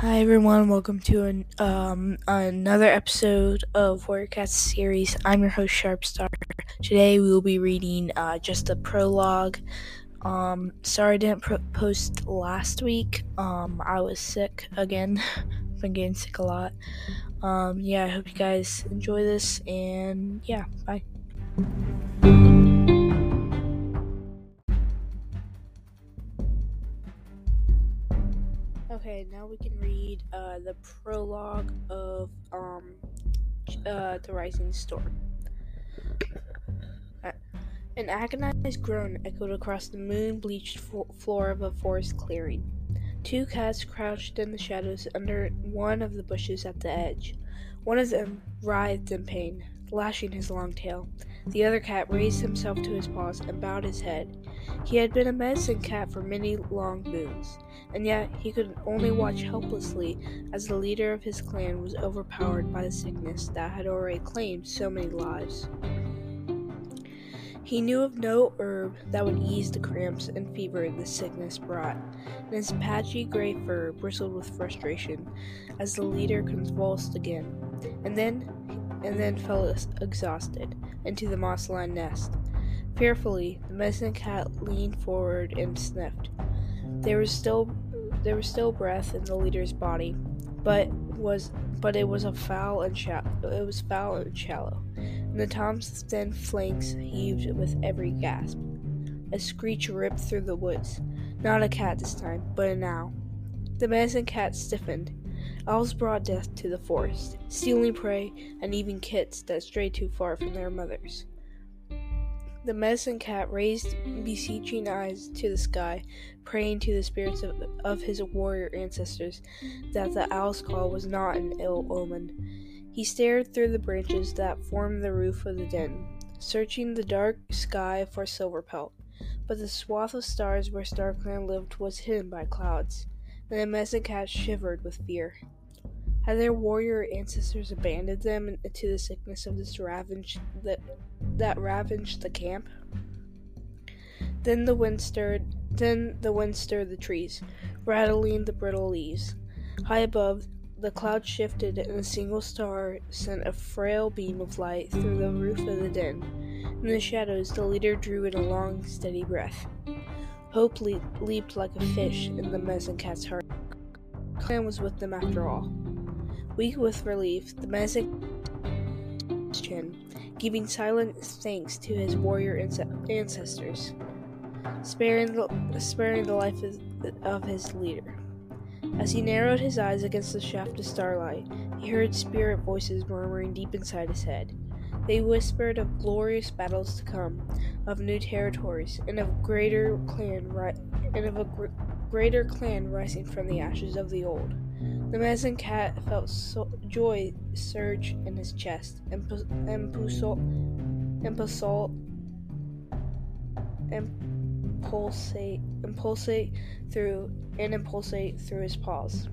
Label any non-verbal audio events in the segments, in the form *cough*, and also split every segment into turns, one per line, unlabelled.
Hi everyone, welcome to an, um, another episode of Warrior Cats series. I'm your host Sharpstar. Today we will be reading uh, just the prologue. Um, sorry I didn't pro- post last week. Um, I was sick again. *laughs* Been getting sick a lot. Um, yeah, I hope you guys enjoy this and yeah, bye. Okay, now we can read uh, the prologue of um, uh, The Rising Storm. An agonized groan echoed across the moon bleached fo- floor of a forest clearing. Two cats crouched in the shadows under one of the bushes at the edge. One of them writhed in pain, lashing his long tail. The other cat raised himself to his paws and bowed his head. He had been a medicine cat for many long moons, and yet he could only watch helplessly as the leader of his clan was overpowered by the sickness that had already claimed so many lives. He knew of no herb that would ease the cramps and fever the sickness brought, and his patchy gray fur bristled with frustration as the leader convulsed again, and then and then fell exhausted into the moss-lined nest. Fearfully, the medicine cat leaned forward and sniffed. There was still there was still breath in the leader's body, but was but it was a foul and shallow. It was foul and shallow, and the tom's thin flanks heaved with every gasp. A screech ripped through the woods. Not a cat this time, but an owl. The medicine cat stiffened. Owls brought death to the forest, stealing prey and even kits that strayed too far from their mothers. The medicine cat raised beseeching eyes to the sky, praying to the spirits of, of his warrior ancestors that the owl's call was not an ill omen. He stared through the branches that formed the roof of the den, searching the dark sky for Silverpelt, but the swath of stars where StarClan lived was hidden by clouds, and the medicine cat shivered with fear. Had their warrior ancestors abandoned them to the sickness of this ravaged that that ravaged the camp? Then the wind stirred then the wind stirred the trees, rattling the brittle leaves. High above, the clouds shifted and a single star sent a frail beam of light through the roof of the den. In the shadows, the leader drew in a long, steady breath. Hope le- leaped like a fish in the medicine cat's heart. Clan was with them after all. Weak with relief, the chin, giving silent thanks to his warrior ancestors, sparing the, sparing the life of his leader. As he narrowed his eyes against the shaft of starlight, he heard spirit voices murmuring deep inside his head. They whispered of glorious battles to come, of new territories, and of greater clan ri- and of a gr- greater clan rising from the ashes of the old. The medicine cat felt so- joy surge in his chest and, pu- and, pusol- and, pusol- and pulsate and pulsate through and impulsate through his paws.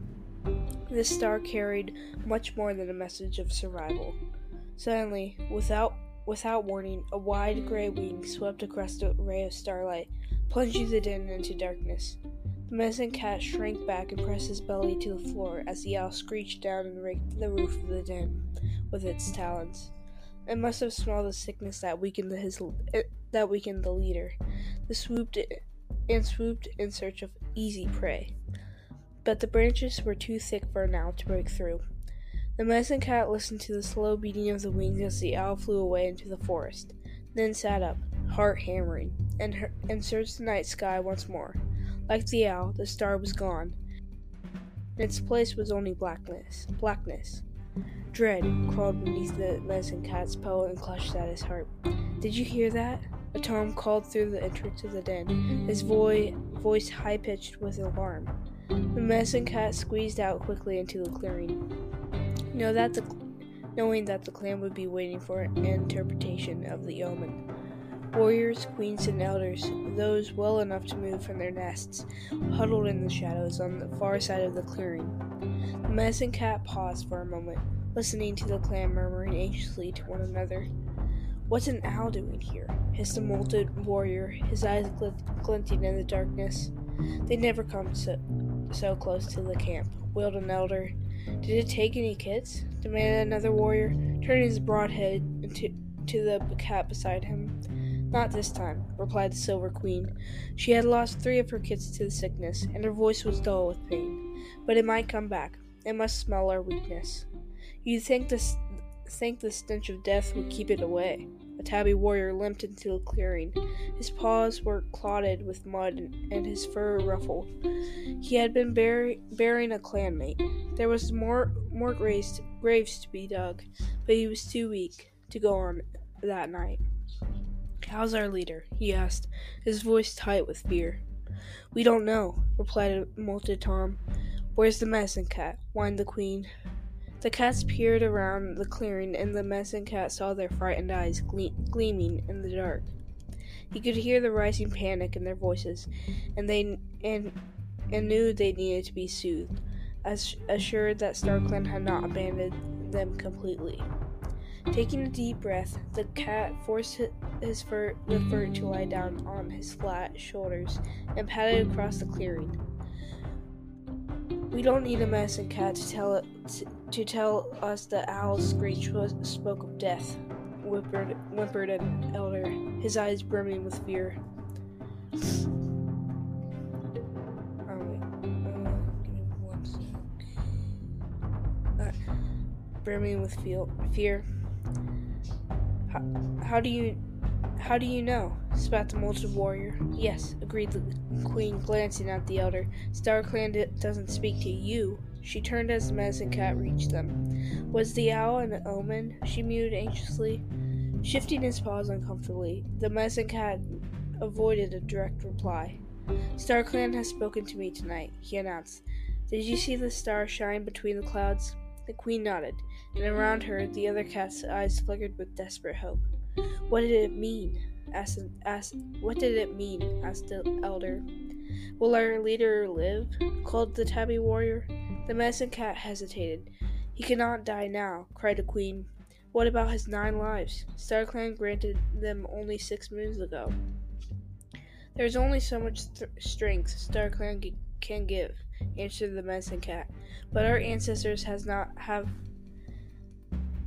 This star carried much more than a message of survival. Suddenly, without without warning, a wide gray wing swept across the ray of starlight, plunging the den into darkness. The medicine cat shrank back and pressed his belly to the floor as the owl screeched down and raked the roof of the den with its talons. It must have smelled the sickness that weakened his that weakened the leader. The swooped and swooped in search of easy prey, but the branches were too thick for an owl to break through. The medicine cat listened to the slow beating of the wings as the owl flew away into the forest, then sat up, heart hammering, and, and searched the night sky once more. Like the owl, the star was gone. In its place was only blackness. Blackness. Dread crawled beneath the medicine cat's paw and clutched at his heart. Did you hear that? A tom called through the entrance of the den, his voice, voice high pitched with alarm. The medicine cat squeezed out quickly into the clearing. Know that the, knowing that the clan would be waiting for an interpretation of the omen. Warriors, queens, and elders, those well enough to move from their nests, huddled in the shadows on the far side of the clearing. The medicine cat paused for a moment, listening to the clan murmuring anxiously to one another. What's an owl doing here? hissed the molted warrior, his eyes glint- glinting in the darkness. They never come so, so close to the camp. wailed an elder. Did it take any kids? demanded another warrior, turning his broad head into, to the cat beside him. Not this time, replied the Silver Queen. She had lost three of her kids to the sickness, and her voice was dull with pain. But it might come back. It must smell our weakness. You'd think the, think the stench of death would keep it away. A tabby warrior limped into a clearing. His paws were clotted with mud and his fur ruffled. He had been bury- burying a clanmate. There was more more graves graves to be dug, but he was too weak to go on that night. How's our leader? he asked, his voice tight with fear. We don't know, replied Molted Tom. Where's the medicine cat? whined the queen. The cats peered around the clearing, and the medicine cat saw their frightened eyes gle- gleaming in the dark. He could hear the rising panic in their voices, and they and and knew they needed to be soothed, as assured that StarClan had not abandoned them completely. Taking a deep breath, the cat forced his fur, the fur to lie down on his flat shoulders and padded across the clearing. We don't need a medicine cat to tell it to, to tell us the owl's screech was, spoke of death. Whimpered, whimpered an elder, his eyes brimming with fear. Oh, wait. Uh, brimming with fear. How, do you how do you know? spat the molted warrior. Yes, agreed the queen, glancing at the elder. StarClan doesn't speak to you. She turned as the medicine cat reached them. Was the owl an omen? She mewed anxiously. Shifting his paws uncomfortably, the medicine cat avoided a direct reply. StarClan has spoken to me tonight, he announced. Did you see the star shine between the clouds? The queen nodded, and around her the other cat's eyes flickered with desperate hope. What did it mean? asked, asked what did it mean? asked the elder. Will our leader live? called the tabby warrior. The medicine cat hesitated. He cannot die now, cried the queen. What about his nine lives? Star Clan granted them only six moons ago. There's only so much th- strength StarClan g- can give, answered the medicine cat. But our ancestors has not have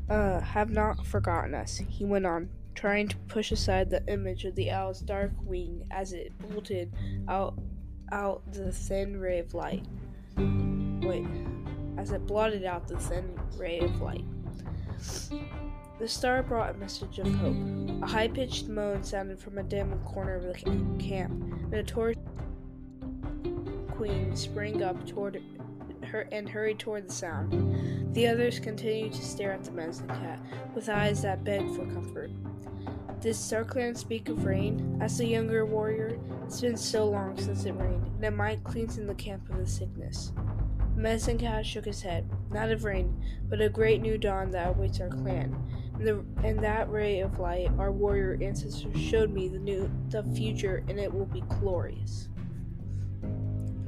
uh, have not forgotten us, he went on, trying to push aside the image of the owl's dark wing as it bolted out out the thin ray of light. Wait, as it blotted out the thin ray of light. The star brought a message of hope. A high pitched moan sounded from a dim corner of the camp, and a torch queen sprang up toward her and hurried toward the sound. The others continued to stare at the medicine cat with eyes that begged for comfort. Did StarClan speak of rain? asked the younger warrior. It's been so long since it rained, and it might cleanse the camp of the sickness. The medicine cat shook his head. Not of rain, but a great new dawn that awaits our clan. And, the, that ray of light, our warrior ancestors showed me the new, the future, and it will be glorious.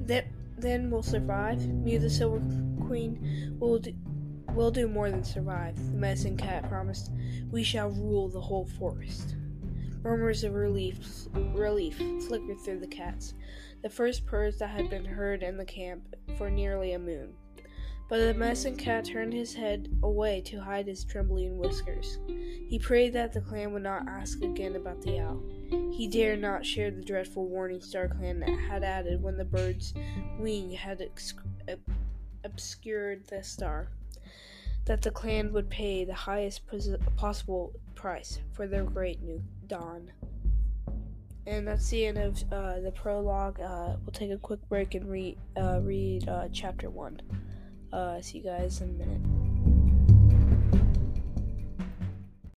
That then we'll survive. Me, the Silver Queen, will do, will do more than survive. The medicine cat promised. We shall rule the whole forest. Murmurs of relief, relief flickered through the cats, the first purrs that had been heard in the camp for nearly a moon. But the medicine cat turned his head away to hide his trembling whiskers. He prayed that the clan would not ask again about the owl. He dared not share the dreadful warning Star Clan had added when the bird's wing had obscured the star. That the clan would pay the highest pos- possible price for their great new dawn. And that's the end of uh, the prologue. Uh, we'll take a quick break and read uh, read uh, chapter one. Uh, see you guys in a minute.